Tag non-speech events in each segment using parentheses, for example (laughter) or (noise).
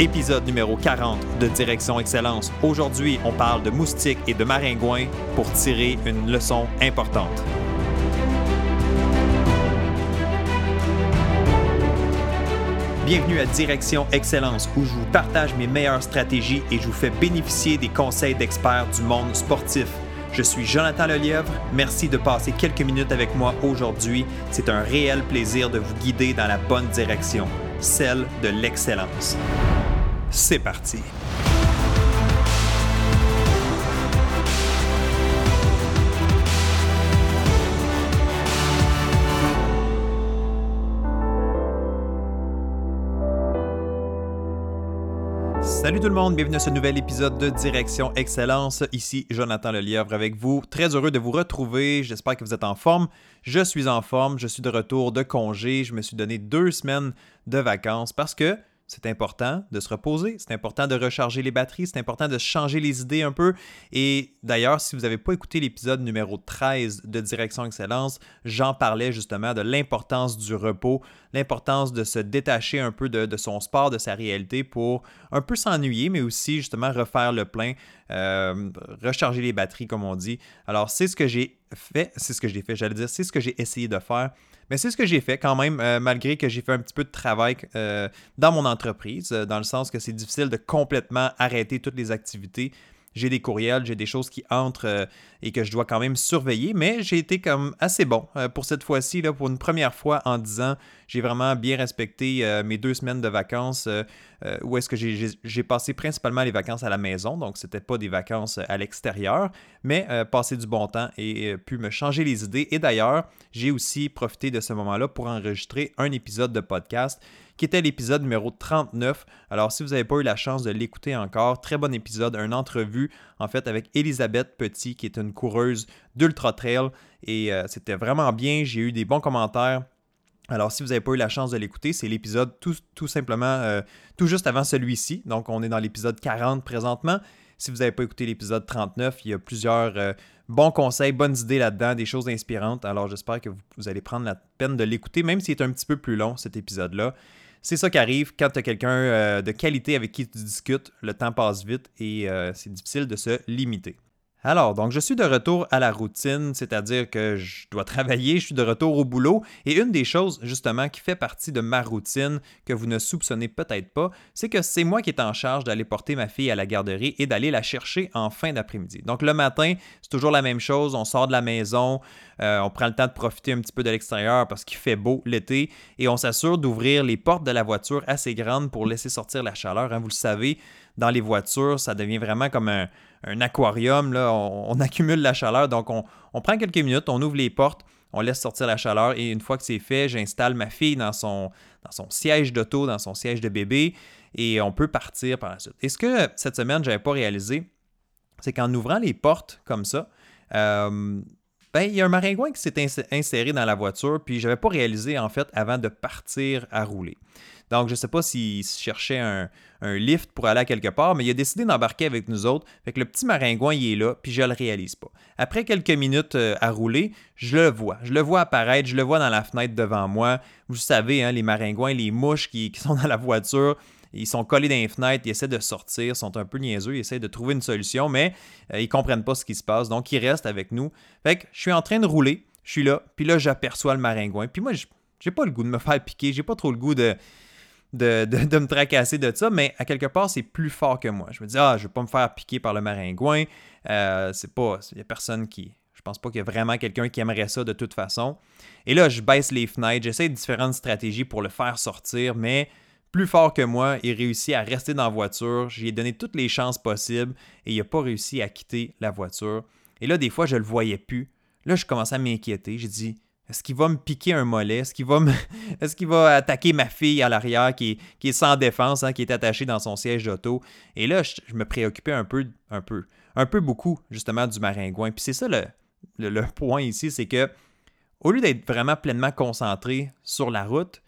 Épisode numéro 40 de Direction Excellence. Aujourd'hui, on parle de moustiques et de maringouins pour tirer une leçon importante. Bienvenue à Direction Excellence où je vous partage mes meilleures stratégies et je vous fais bénéficier des conseils d'experts du monde sportif. Je suis Jonathan Lelièvre. Merci de passer quelques minutes avec moi aujourd'hui. C'est un réel plaisir de vous guider dans la bonne direction, celle de l'excellence. C'est parti. Salut tout le monde, bienvenue à ce nouvel épisode de Direction Excellence. Ici Jonathan Lelièvre avec vous. Très heureux de vous retrouver. J'espère que vous êtes en forme. Je suis en forme. Je suis de retour de congé. Je me suis donné deux semaines de vacances parce que c'est important de se reposer, c'est important de recharger les batteries, c'est important de changer les idées un peu. Et d'ailleurs, si vous n'avez pas écouté l'épisode numéro 13 de Direction Excellence, j'en parlais justement de l'importance du repos, l'importance de se détacher un peu de, son sport, de sa réalité pour un peu s'ennuyer, mais aussi justement refaire le plein, euh, recharger les batteries, comme on dit. Alors, c'est ce que j'ai fait, c'est ce que j'ai fait, j'allais dire, c'est ce que j'ai essayé de faire. Mais c'est ce que j'ai fait quand même, euh, malgré que j'ai fait un petit peu de travail euh, dans mon entreprise, euh, dans le sens que c'est difficile de complètement arrêter toutes les activités j'ai des courriels, j'ai des choses qui entrent euh, et que je dois quand même surveiller, mais j'ai été comme assez bon euh, pour cette fois-ci, pour une première fois en 10 ans. J'ai vraiment bien respecté euh, mes deux semaines de vacances où est-ce que j'ai passé principalement les vacances à la maison, donc c'était pas des vacances à l'extérieur, mais passer du bon temps et pu me changer les idées. Et d'ailleurs, j'ai aussi profité de ce moment-là pour enregistrer un épisode de podcast qui était l'épisode numéro 39. Alors, si vous n'avez pas eu la chance de l'écouter encore, très bon épisode, une entrevue en fait avec Elisabeth Petit, qui est une coureuse d'Ultra Trail. Et euh, c'était vraiment bien, j'ai eu des bons commentaires. Alors, si vous n'avez pas eu la chance de l'écouter, c'est l'épisode tout, simplement euh, tout juste avant celui-ci. Donc, on est dans l'épisode 40 présentement. Si vous n'avez pas écouté l'épisode 39, il y a plusieurs euh, bons conseils, bonnes idées là-dedans, des choses inspirantes. Alors, j'espère que vous, vous, allez prendre la peine de l'écouter, même s'il est un petit peu plus long, cet épisode-là. C'est ça qui arrive quand tu as quelqu'un euh, de qualité avec qui tu discutes, le temps passe vite et euh, c'est difficile de se limiter. Alors, donc je suis de retour à la routine, c'est-à-dire que je dois (laughs) travailler, je suis de retour au boulot, et une des choses justement qui fait partie de ma routine que vous ne soupçonnez peut-être pas, c'est que c'est moi qui est en charge d'aller porter ma fille à la garderie et d'aller la chercher en fin d'après-midi. Donc le matin, c'est toujours la même chose, on sort de la maison, euh, on prend le temps de profiter un petit peu de l'extérieur parce qu'il fait beau l'été, et on s'assure d'ouvrir les portes de la voiture assez grandes pour laisser sortir la chaleur. Hein. vous le savez, dans les voitures, ça devient vraiment comme un, aquarium. Là. On, accumule la chaleur. Donc, on, prend quelques minutes, on ouvre les portes, on laisse sortir la chaleur et une fois que c'est fait, j'installe ma fille dans son, dans son siège d'auto, dans son siège de bébé et on peut partir par la suite. Et ce que cette semaine, je n'avais pas réalisé, c'est qu'en ouvrant les portes comme ça, euh, ben, il y a un maringouin qui s'est inséré dans la voiture, puis je n'avais pas réalisé en fait avant de partir à rouler. Donc, je ne sais pas s'il cherchait un, lift pour aller à quelque part, mais il a décidé d'embarquer avec nous autres. Fait que le petit maringouin, il est là, puis je ne le réalise pas. Après quelques minutes euh, à rouler, je le vois. Je le vois apparaître, je le vois dans la fenêtre devant moi. Vous savez, hein, les maringouins, les mouches qui, sont dans la voiture, ils sont collés dans les fenêtres, ils essaient de sortir, sont un peu niaiseux, ils essaient de trouver une solution, mais ils euh, ils comprennent pas ce qui se passe, donc ils restent avec nous. Fait que je suis en train de rouler, je suis là, puis là j'aperçois le maringouin, puis moi j'ai pas le goût de me faire piquer, j'ai pas trop le goût de de, me tracasser de ça, mais à quelque part, c'est plus fort que moi. Je me dis, ah, je vais pas me faire piquer par le maringouin. Euh, c'est pas. Il a personne qui. Je pense pas qu'il y a vraiment quelqu'un qui aimerait ça de toute façon. Et là, je baisse les fenêtres, j'essaie différentes stratégies pour le faire sortir, mais plus fort que moi, il réussit à rester dans la voiture. J'ai donné toutes les chances possibles et il n'a pas réussi à quitter la voiture. Et là, des fois, je le voyais plus. Là, je commençais à m'inquiéter. J'ai dit, est-ce qu'il va me piquer un mollet? Est-ce qu'il va, (laughs) va attaquer ma fille à l'arrière qui est, sans défense, hein, qui est attachée dans son siège d'auto? Et là, je, me préoccupais un peu, un peu, un peu beaucoup, justement, du maringouin. Puis c'est ça le, (laughs) point ici, c'est que au lieu d'être vraiment pleinement concentré sur la route,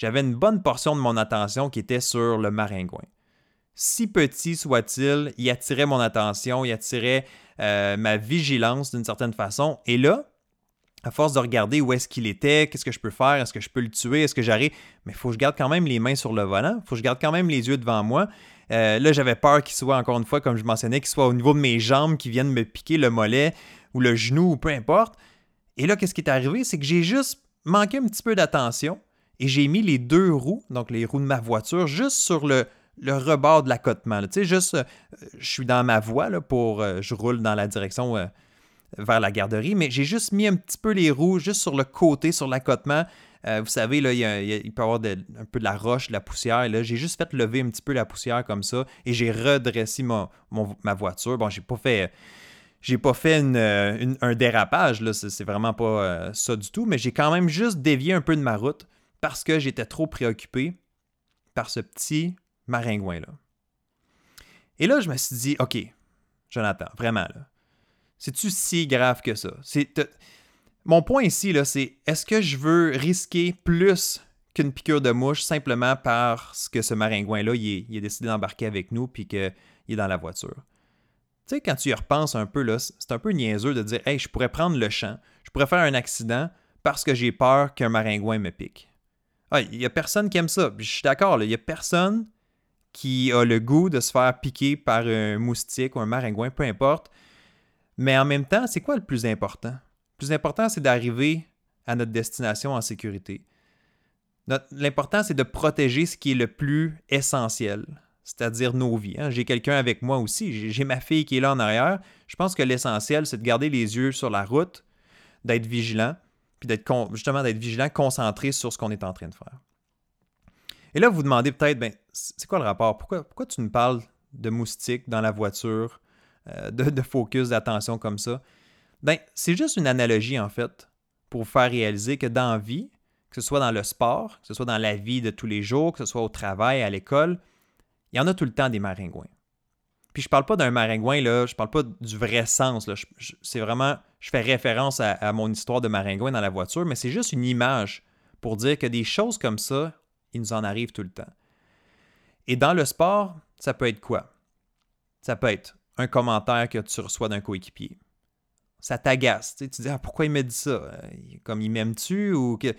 j'avais une bonne portion de mon attention qui était sur le maringouin. Si petit soit-il, il attirait mon attention, il attirait euh, ma vigilance d'une certaine façon. Et là, à force de regarder où est-ce qu'il était, qu'est-ce que je peux faire, est-ce que je peux le tuer, est-ce que j'arrive, mais il faut que je garde quand même les mains sur le volant, il faut que je garde quand même les yeux devant moi. Euh, là, j'avais peur qu'il soit, encore une fois, comme je mentionnais, qu'il soit au niveau de mes jambes, qui viennent me piquer le mollet ou le genou ou peu importe. Et là, qu'est-ce qui est arrivé? C'est que j'ai juste manqué un petit peu d'attention et j'ai mis les deux roues, donc les roues de ma voiture, juste sur le, le rebord de l'accotement. Tu sais, juste, euh, je suis dans ma voie là, pour, euh, je roule dans la direction vers la garderie, mais j'ai juste mis un petit peu les roues juste sur le côté, sur l'accotement. Euh, vous savez, là, il, peut y avoir un peu de la roche, de la poussière. J'ai juste fait lever un petit peu la poussière comme ça et j'ai redressé ma voiture. Bon, j'ai pas fait. J'ai pas fait euh, un dérapage, là, c'est vraiment pas euh, ça du tout, mais j'ai quand même juste dévié un peu de ma route parce que j'étais trop préoccupé par ce petit maringouin-là. Et là, je me suis dit, OK, Jonathan, vraiment, là, c'est-tu si grave que ça? Mon point ici, là, c'est est-ce que je veux risquer plus qu'une piqûre de mouche simplement parce que ce maringouin-là, il, a décidé d'embarquer avec nous puis qu'il est dans la voiture? Tu sais, quand tu y repenses un peu, là, c'est un peu niaiseux de dire Hey, je pourrais prendre le champ, je pourrais faire un accident parce que j'ai peur qu'un maringouin me pique. Ah, il n'y a personne qui aime ça. je suis d'accord, il n'y a personne qui a le goût de se faire piquer par un moustique ou un maringouin, peu importe. Mais en même temps, c'est quoi le plus important? Le plus important, c'est d'arriver à notre destination en sécurité. L'important, c'est de protéger ce qui est le plus essentiel, c'est-à-dire nos vies. Hein. J'ai quelqu'un avec moi aussi, j'ai ma fille qui est là en arrière. Je pense que l'essentiel, c'est de garder les yeux sur la route, d'être vigilant, puis d'être justement d'être vigilant, concentré sur ce qu'on est en train de faire. Et là, vous vous demandez peut-être, ben, c'est quoi le rapport? Pourquoi, tu nous parles de moustiques dans la voiture? Euh, de, focus, d'attention comme ça? Ben, c'est juste une analogie, en fait, pour vous faire réaliser que dans la vie, que ce soit dans le sport, que ce soit dans la vie de tous les jours, que ce soit au travail, à l'école, il y en a tout le temps des maringouins. Puis je parle pas d'un maringouin, là, je parle pas du vrai sens. c'est vraiment, je fais référence à, mon histoire de maringouin dans la voiture, mais c'est juste une image pour dire que des choses comme ça, il nous en arrive tout le temps. Et dans le sport, ça peut être quoi? Ça peut être un commentaire que tu reçois d'un coéquipier. Ça t'agace. Tu, te dis ah, pourquoi il me dit ça? Euh, Comme il m'aime-tu ou que,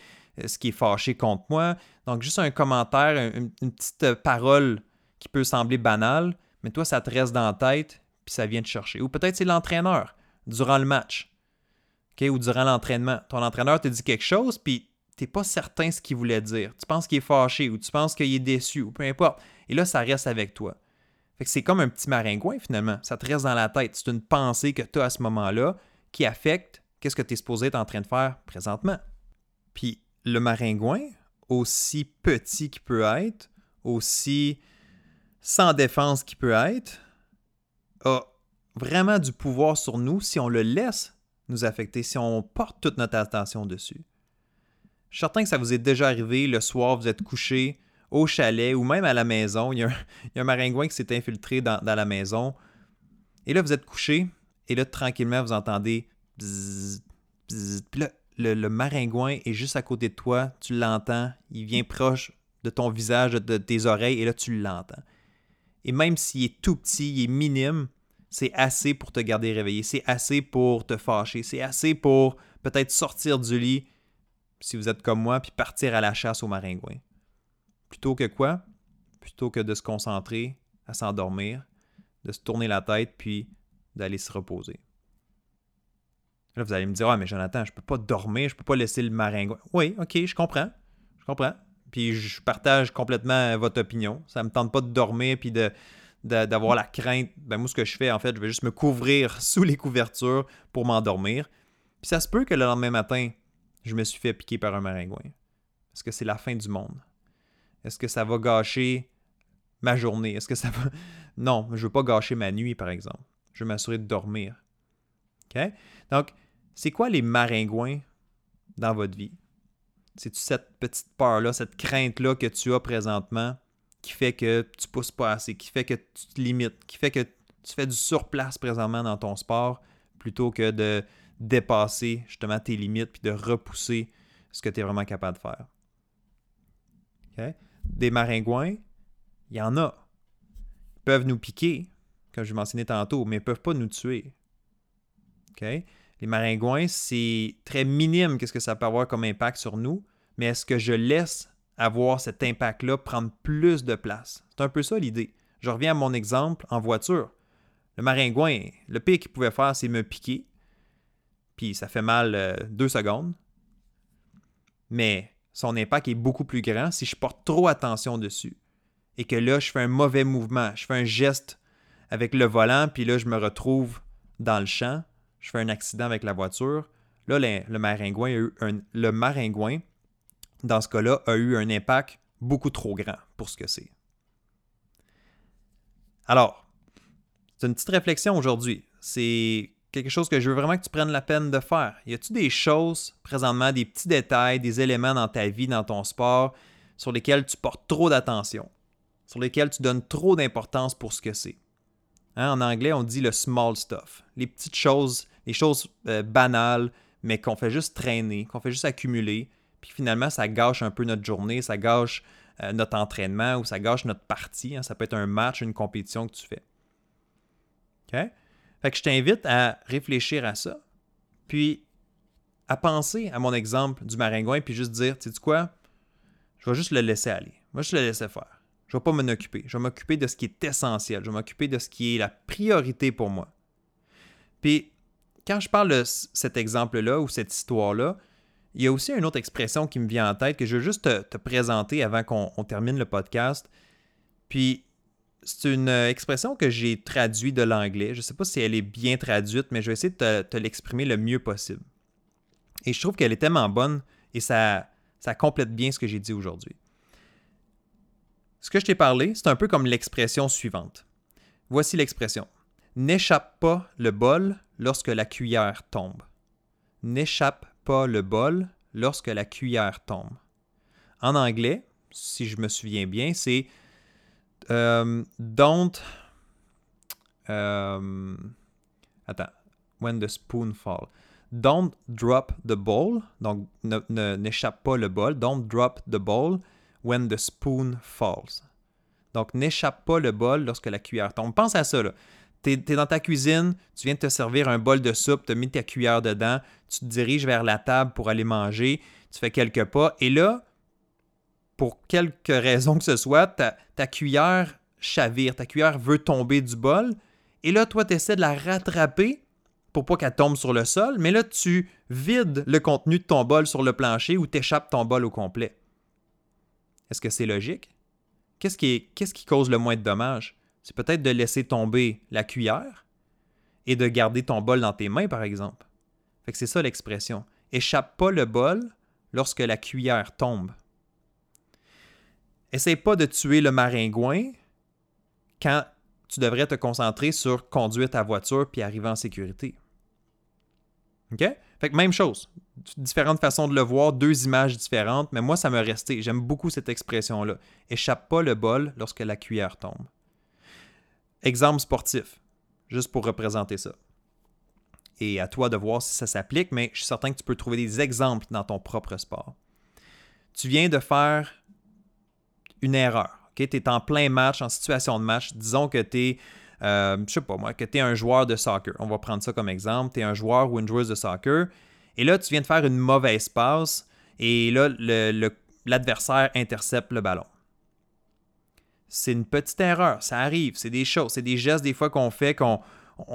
ce qui est fâché contre moi Donc, juste un commentaire, une, petite parole qui peut sembler banale, mais toi, ça te reste dans la tête puis ça vient te chercher. Ou peut-être c'est l'entraîneur durant le match ou durant l'entraînement. Ton entraîneur te dit quelque chose puis tu n'es pas certain ce qu'il voulait dire. Tu penses qu'il est fâché ou tu penses qu'il est déçu ou peu importe. Et là, ça reste avec toi c'est comme un petit maringouin finalement. Ça te reste dans la tête. C'est une pensée que tu as à ce moment-là qui affecte qu'est-ce que tu es supposé être en train de faire présentement. Puis le maringouin, aussi petit qu'il peut être, aussi sans défense qu'il peut être, a vraiment du pouvoir sur nous si on le laisse nous affecter, si on porte toute notre attention dessus. Je suis certain que ça vous est déjà arrivé, le soir, vous êtes couché, au chalet ou même à la maison. Il y a un, maringouin qui s'est infiltré dans, la maison. Et là, vous êtes couché et là, tranquillement, vous entendez Puis le, maringouin est juste à côté de toi, tu l'entends, il vient proche de ton visage, de, tes oreilles, et là, tu l'entends. Et même s'il est tout petit, il est minime, c'est assez pour te garder réveillé, c'est assez pour te fâcher, c'est assez pour peut-être sortir du lit, si vous êtes comme moi, puis partir à la chasse au maringouin. Plutôt que quoi? Plutôt que de se concentrer à s'endormir, de se tourner la tête, puis d'aller se reposer. Là, vous allez me dire, ah, mais Jonathan, je peux pas dormir, je peux pas laisser le maringouin. Oui, ok, je comprends. Je comprends. Puis je partage complètement votre opinion. Ça me tente pas de dormir puis de, d'avoir la crainte. Ben moi, ce que je fais, en fait, je vais juste me couvrir (laughs) sous les couvertures pour m'endormir. Puis ça se peut que le lendemain matin, je me suis fait piquer par un maringouin. Parce que c'est la fin du monde? Est-ce que ça va gâcher ma journée? Est-ce que ça va. (laughs) Non, je ne veux pas gâcher ma nuit, par exemple. Je veux m'assurer de dormir. OK? Donc, c'est quoi les maringouins dans votre vie? C'est-tu cette petite peur-là, cette crainte-là que tu as présentement? Qui fait que tu pousses pas assez, qui fait que tu te limites, qui fait que tu fais du surplace présentement dans ton sport plutôt que de dépasser justement tes limites puis de repousser ce que tu es vraiment capable de faire. Des maringouins, il y en a. Ils peuvent nous piquer, comme je mentionnais tantôt, mais ils ne peuvent pas nous tuer. Les maringouins, c'est très minime qu'est-ce que ça peut avoir comme impact sur nous, mais est-ce que je laisse avoir cet impact-là prendre plus de place? C'est un peu ça l'idée. Je reviens à mon exemple en voiture. Le maringouin, le pire qu'il pouvait faire, c'est me piquer. Puis ça fait mal euh, deux secondes. Mais son impact est beaucoup plus grand si je porte trop attention dessus. Et que là, je fais un mauvais mouvement, je fais un geste avec le volant, puis là, je me retrouve dans le champ, je fais un accident avec la voiture. Là, le, maringouin, a eu le maringouin, dans ce cas-là, a eu un impact beaucoup trop grand pour ce que c'est. Alors, c'est une petite réflexion aujourd'hui. C'est quelque chose que je veux vraiment que tu prennes la peine de faire. Y a-tu des choses présentement, des petits détails, des éléments dans ta vie, dans ton sport, sur lesquels tu portes trop d'attention, sur lesquels tu donnes trop d'importance pour ce que c'est? Hein, en anglais, on dit le small stuff. Les petites choses, les choses euh, banales, mais qu'on fait juste traîner, qu'on fait juste accumuler. Puis finalement, ça gâche un peu notre journée, ça gâche euh, notre entraînement ou ça gâche notre partie. Hein. Ça peut être un match, une compétition que tu fais. OK? Fait que je t'invite à réfléchir à ça, puis à penser à mon exemple du maringouin, puis juste dire, tu sais quoi, je vais juste le laisser aller. Je vais juste le laisser faire. Je ne vais pas m'en occuper. Je vais m'occuper de ce qui est essentiel. Je vais m'occuper de ce qui est la priorité pour moi. Puis, quand je parle de cet exemple-là ou cette histoire-là, il y a aussi une autre expression qui me vient en tête que je veux juste te, présenter avant qu'on termine le podcast. Puis, c'est une expression que j'ai traduite de l'anglais. Je ne sais pas si elle est bien traduite, mais je vais essayer de te, l'exprimer le mieux possible. Et je trouve qu'elle est tellement bonne et ça, ça complète bien ce que j'ai dit aujourd'hui. Ce que je t'ai parlé, c'est un peu comme l'expression suivante. Voici l'expression. N'échappe pas le bol lorsque la cuillère tombe. N'échappe pas le bol lorsque la cuillère tombe. En anglais, si je me souviens bien, c'est um, don't. Um, attends. When the spoon falls. Don't drop the ball. Donc, n'échappe pas le bol. Don't drop the ball when the spoon falls. Donc, n'échappe pas le bol lorsque la cuillère tombe. Pense à ça. Tu es, dans ta cuisine, tu viens de te servir un bol de soupe, tu as mis ta cuillère dedans, tu te diriges vers la table pour aller manger, tu fais quelques pas, et là, pour quelque raison que ce soit, ta, cuillère chavire, ta cuillère veut tomber du bol, et là, toi, tu essaies de la rattraper pour pas qu'elle tombe sur le sol, mais là, tu vides le contenu de ton bol sur le plancher ou t'échappes ton bol au complet. Est-ce que c'est logique? Qu'est-ce qui, qui, cause le moins de dommages? C'est peut-être de laisser tomber la cuillère et de garder ton bol dans tes mains, par exemple. Fait que c'est ça l'expression. Échappe pas le bol lorsque la cuillère tombe. Essaye pas de tuer le maringouin quand tu devrais te concentrer sur conduire ta voiture puis arriver en sécurité. OK? Fait que même chose. Différentes façons de le voir, deux images différentes, mais moi, ça me resté. J'aime beaucoup cette expression-là. Échappe pas le bol lorsque la cuillère tombe. Exemple sportif, juste pour représenter ça. Et à toi de voir si ça s'applique, mais je suis certain que tu peux trouver des exemples dans ton propre sport. Tu viens de faire une erreur. Tu es en plein match, en situation de match. Disons que tu es euh, je pas moi, que tu un joueur de soccer. On va prendre ça comme exemple. Tu es un joueur ou une joueuse de soccer. Et là, tu viens de faire une mauvaise passe. Et là, l'adversaire intercepte le ballon. C'est une petite erreur. Ça arrive. C'est des choses. C'est des gestes des fois qu'on fait qu'on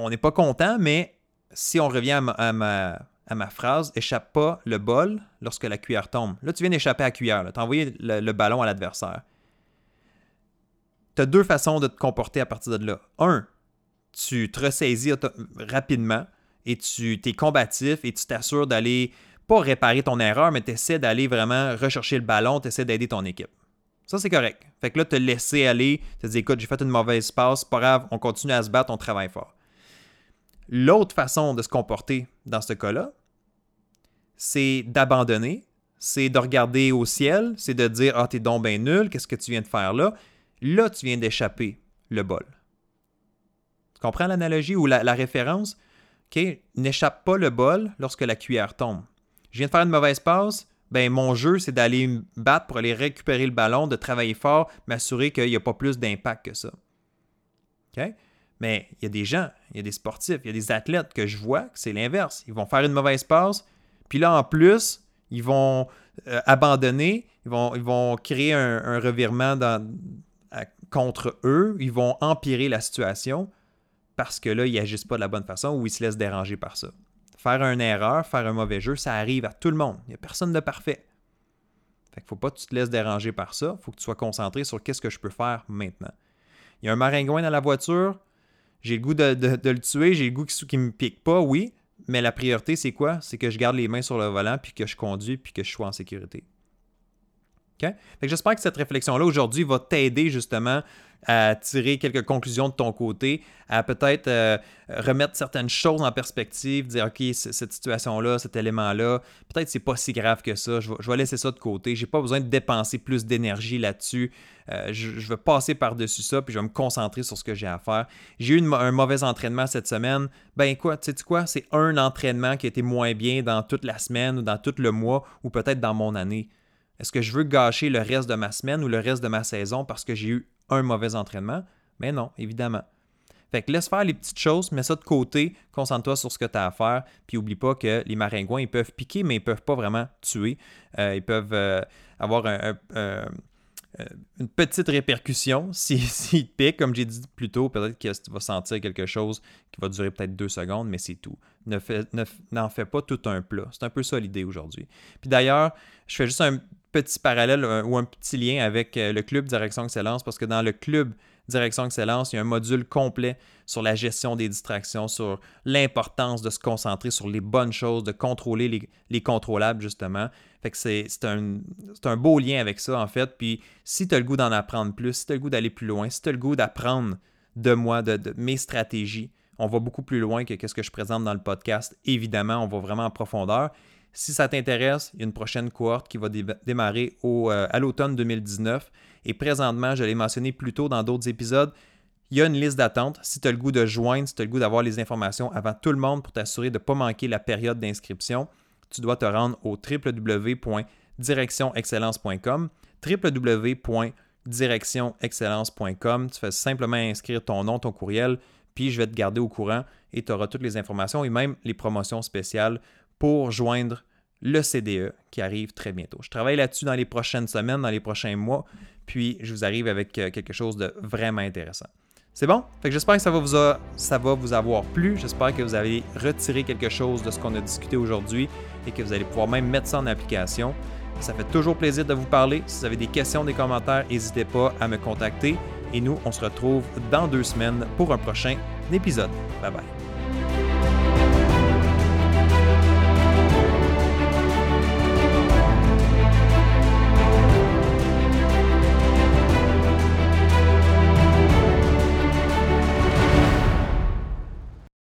n'est pas content. Mais si on revient à ma, à ma, phrase, échappe pas le bol lorsque la cuillère tombe. Là, tu viens d'échapper à la cuillère. Tu as envoyé le ballon à l'adversaire tu as deux façons de te comporter à partir de là. Un, tu te ressaisis rapidement et tu es combatif et tu t'assures d'aller, pas réparer ton erreur, mais tu essaies d'aller vraiment rechercher le ballon, tu essaies d'aider ton équipe. Ça, c'est correct. Fait que là, te laisser aller, te dire, écoute, j'ai fait une mauvaise passe, pas grave, on continue à se battre, on travaille fort. L'autre façon de se comporter dans ce cas-là, c'est d'abandonner, c'est de regarder au ciel, c'est de dire, ah, t'es donc bien nul, qu'est-ce que tu viens de faire là? Là, tu viens d'échapper le bol. Tu comprends l'analogie ou la, référence? N'échappe pas le bol lorsque la cuillère tombe. Je viens de faire une mauvaise passe, ben mon jeu, c'est d'aller me battre pour aller récupérer le ballon, de travailler fort, m'assurer qu'il n'y a pas plus d'impact que ça. OK? Mais il y a des gens, il y a des sportifs, il y a des athlètes que je vois que c'est l'inverse. Ils vont faire une mauvaise passe, puis là, en plus, ils vont euh, abandonner, ils vont, ils vont créer un, revirement contre eux, ils vont empirer la situation parce que là, ils n'agissent pas de la bonne façon ou ils se laissent déranger par ça. Faire une erreur, faire un mauvais jeu, ça arrive à tout le monde. Il n'y a personne de parfait. Fait qu'il faut pas que tu te laisses déranger par ça. Il faut que tu sois concentré sur qu'est-ce que je peux faire maintenant. Il y a un maringouin dans la voiture, j'ai le goût de, le tuer, j'ai le goût qu'il ne me pique pas, oui, mais la priorité, c'est quoi? C'est que je garde les mains sur le volant, puis que je conduis, puis que je sois en sécurité. J'espère que cette réflexion-là aujourd'hui va t'aider justement à tirer quelques conclusions de ton côté, à peut-être euh, remettre certaines choses en perspective, dire OK, cette situation-là, cet élément-là, peut-être c'est pas si grave que ça, je vais, laisser ça de côté, j'ai pas besoin de dépenser plus d'énergie là-dessus, euh, je, vais passer par-dessus ça, puis je vais me concentrer sur ce que j'ai à faire. J'ai eu un mauvais entraînement cette semaine, ben quoi, tu sais quoi, c'est un entraînement qui a été moins bien dans toute la semaine ou dans tout le mois ou peut-être dans mon année? Est-ce que je veux gâcher le reste de ma semaine ou le reste de ma saison parce que j'ai eu un mauvais entraînement? Mais non, évidemment. Fait que laisse faire les petites choses, mets ça de côté, concentre-toi sur ce que tu as à faire, puis oublie pas que les maringouins, ils peuvent piquer, mais ils peuvent pas vraiment tuer. Euh, ils peuvent euh, avoir une petite répercussion s'ils (laughs) si, te piquent. Comme j'ai dit plus tôt, peut-être que tu vas sentir quelque chose qui va durer peut-être deux secondes, mais c'est tout. N'en ne fais pas tout un plat. C'est un peu ça l'idée aujourd'hui. Puis d'ailleurs, je fais juste un petit parallèle euh, ou un petit lien avec euh, le club Direction Excellence parce que dans le club Direction Excellence, il y a un module complet sur la gestion des distractions, sur l'importance de se concentrer sur les bonnes choses, de contrôler les, contrôlables, justement. Fait que c'est un, beau lien avec ça, en fait. Puis si tu as le goût d'en apprendre plus, si tu as le goût d'aller plus loin, si tu as le goût d'apprendre de moi, de, de, mes stratégies, on va beaucoup plus loin que ce que je présente dans le podcast. Évidemment, on va vraiment en profondeur. Si ça t'intéresse, il y a une prochaine cohorte qui va démarrer euh, à l'automne 2019. Et présentement, je l'ai mentionné plus tôt dans d'autres épisodes, il y a une liste d'attente. Si tu as le goût de joindre, si tu as le goût d'avoir les informations avant tout le monde pour t'assurer de ne pas manquer la période d'inscription, tu dois te rendre au www.directionexcellence.com www.directionexcellence.com Tu fais simplement inscrire ton nom, ton courriel, puis je vais te garder au courant et tu auras toutes les informations et même les promotions spéciales pour joindre le CDE qui arrive très bientôt. Je travaille là-dessus dans les prochaines semaines, dans les prochains mois, puis je vous arrive avec euh, quelque chose de vraiment intéressant. C'est bon? Fait que j'espère que ça va, vous ça vous avoir plu. J'espère que vous avez retiré quelque chose de ce qu'on a discuté aujourd'hui et que vous allez pouvoir même mettre ça en application. Ça fait toujours plaisir de vous parler. Si vous avez des questions, des commentaires, n'hésitez pas à me contacter. Et nous, on se retrouve dans deux semaines pour un prochain épisode. Bye bye.